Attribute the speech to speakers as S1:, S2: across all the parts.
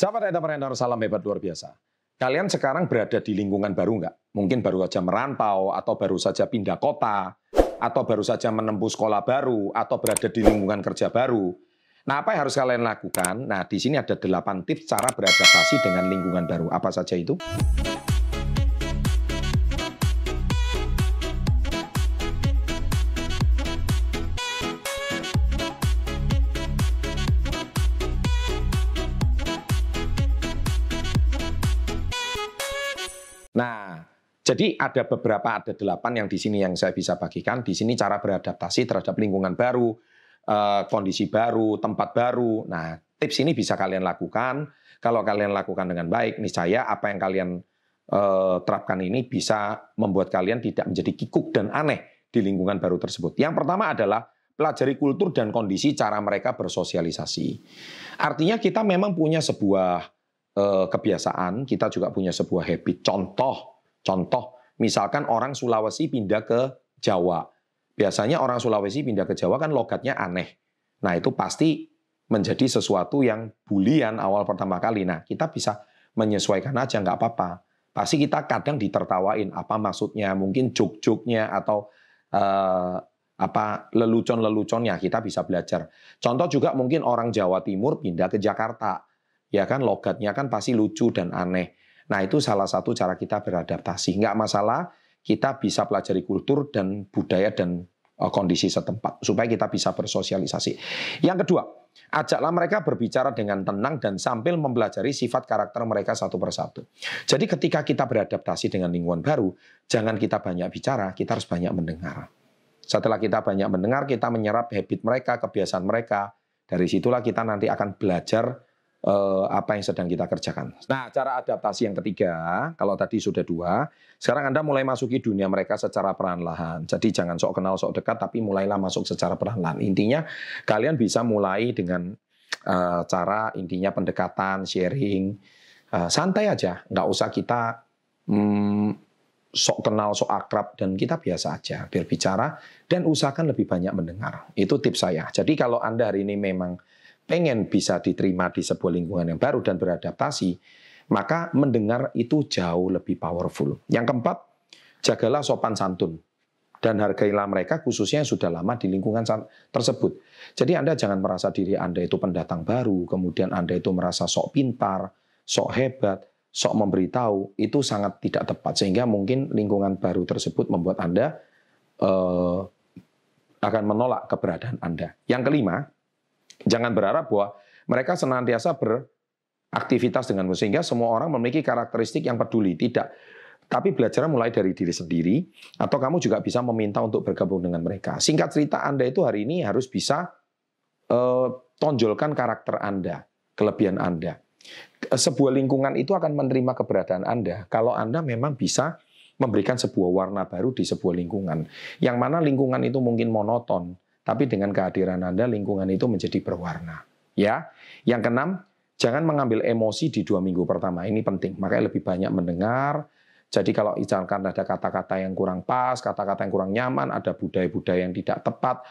S1: Sahabat entrepreneur, salam hebat luar biasa. Kalian sekarang berada di lingkungan baru nggak? Mungkin baru saja merantau, atau baru saja pindah kota, atau baru saja menempuh sekolah baru, atau berada di lingkungan kerja baru. Nah, apa yang harus kalian lakukan? Nah, di sini ada 8 tips cara beradaptasi dengan lingkungan baru. Apa saja itu? Nah, jadi ada beberapa, ada delapan yang di sini yang saya bisa bagikan. Di sini cara beradaptasi terhadap lingkungan baru, eh, kondisi baru, tempat baru. Nah, tips ini bisa kalian lakukan. Kalau kalian lakukan dengan baik, niscaya apa yang kalian eh, terapkan ini bisa membuat kalian tidak menjadi kikuk dan aneh di lingkungan baru tersebut. Yang pertama adalah pelajari kultur dan kondisi cara mereka bersosialisasi. Artinya kita memang punya sebuah eh, kebiasaan, kita juga punya sebuah habit. Contoh, contoh, misalkan orang Sulawesi pindah ke Jawa. Biasanya orang Sulawesi pindah ke Jawa kan logatnya aneh. Nah itu pasti menjadi sesuatu yang bulian awal pertama kali. Nah kita bisa menyesuaikan aja nggak apa-apa. Pasti kita kadang ditertawain apa maksudnya, mungkin juk-juknya atau eh, apa lelucon-leluconnya kita bisa belajar. Contoh juga mungkin orang Jawa Timur pindah ke Jakarta ya kan logatnya kan pasti lucu dan aneh. Nah itu salah satu cara kita beradaptasi. Nggak masalah, kita bisa pelajari kultur dan budaya dan uh, kondisi setempat supaya kita bisa bersosialisasi. Yang kedua, ajaklah mereka berbicara dengan tenang dan sambil mempelajari sifat karakter mereka satu persatu. Jadi ketika kita beradaptasi dengan lingkungan baru, jangan kita banyak bicara, kita harus banyak mendengar. Setelah kita banyak mendengar, kita menyerap habit mereka, kebiasaan mereka. Dari situlah kita nanti akan belajar eh, apa yang sedang kita kerjakan. Nah, cara adaptasi yang ketiga, kalau tadi sudah dua, sekarang Anda mulai masuki dunia mereka secara perlahan-lahan. Jadi jangan sok kenal, sok dekat, tapi mulailah masuk secara perlahan-lahan. Intinya, kalian bisa mulai dengan eh, cara intinya pendekatan, sharing, eh, santai aja, nggak usah kita hmm, sok kenal, sok akrab, dan kita biasa aja berbicara dan usahakan lebih banyak mendengar. Itu tips saya. Jadi kalau Anda hari ini memang pengen bisa diterima di sebuah lingkungan yang baru dan beradaptasi, maka mendengar itu jauh lebih powerful. Yang keempat, jagalah sopan santun dan hargailah mereka khususnya yang sudah lama di lingkungan tersebut. Jadi Anda jangan merasa diri Anda itu pendatang baru, kemudian Anda itu merasa sok pintar, sok hebat, sok memberitahu, itu sangat tidak tepat. Sehingga mungkin lingkungan baru tersebut membuat Anda eh, akan menolak keberadaan Anda. Yang kelima, Jangan berharap bahwa mereka senantiasa beraktivitas denganmu sehingga semua orang memiliki karakteristik yang peduli. Tidak. Tapi belajar mulai dari diri sendiri atau kamu juga bisa meminta untuk bergabung dengan mereka. Singkat cerita Anda itu hari ini harus bisa uh, tonjolkan karakter Anda, kelebihan Anda. Sebuah lingkungan itu akan menerima keberadaan Anda kalau Anda memang bisa memberikan sebuah warna baru di sebuah lingkungan. Yang mana lingkungan itu mungkin monoton, tapi dengan kehadiran Anda, lingkungan itu menjadi berwarna. Ya, yang keenam, jangan mengambil emosi di dua minggu pertama. Ini penting. Makanya lebih banyak mendengar. Jadi kalau misalkan ada kata-kata yang kurang pas, kata-kata yang kurang nyaman, ada budaya-budaya yang tidak tepat,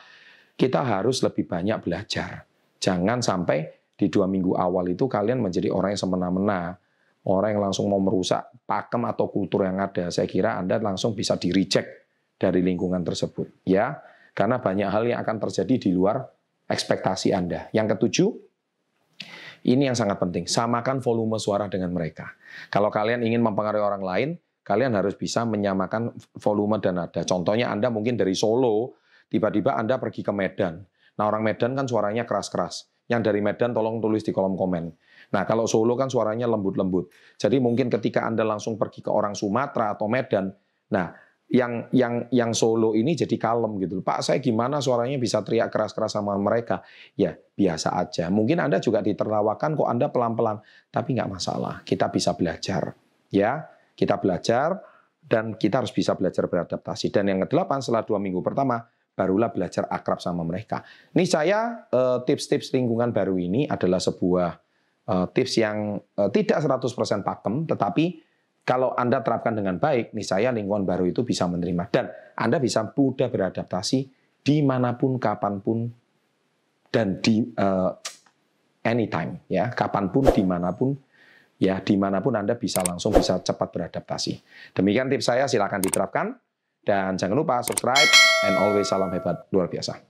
S1: kita harus lebih banyak belajar. Jangan sampai di dua minggu awal itu kalian menjadi orang yang semena-mena, orang yang langsung mau merusak pakem atau kultur yang ada. Saya kira Anda langsung bisa di-reject dari lingkungan tersebut. Ya, karena banyak hal yang akan terjadi di luar ekspektasi Anda. Yang ketujuh, ini yang sangat penting, samakan volume suara dengan mereka. Kalau kalian ingin mempengaruhi orang lain, kalian harus bisa menyamakan volume dan nada. Contohnya Anda mungkin dari Solo, tiba-tiba Anda pergi ke Medan. Nah orang Medan kan suaranya keras-keras. Yang dari Medan tolong tulis di kolom komen. Nah kalau Solo kan suaranya lembut-lembut. Jadi mungkin ketika Anda langsung pergi ke orang Sumatera atau Medan, nah yang yang yang Solo ini jadi kalem gitu. Pak, saya gimana suaranya bisa teriak keras-keras sama mereka? Ya, biasa aja. Mungkin Anda juga ditertawakan kok Anda pelan-pelan, tapi nggak masalah. Kita bisa belajar. Ya, kita belajar dan kita harus bisa belajar beradaptasi. Dan yang kedelapan setelah dua minggu pertama, barulah belajar akrab sama mereka. Ini saya eh, tips-tips lingkungan baru ini adalah sebuah eh, tips yang eh, tidak 100% pakem, tetapi kalau Anda terapkan dengan baik, nih saya lingkungan baru itu bisa menerima. Dan Anda bisa mudah beradaptasi di mana pun, kapan pun, dan di uh, anytime ya, kapan pun, di mana pun, ya di mana pun Anda bisa langsung bisa cepat beradaptasi. Demikian tips saya, silakan diterapkan dan jangan lupa subscribe and always salam hebat luar biasa.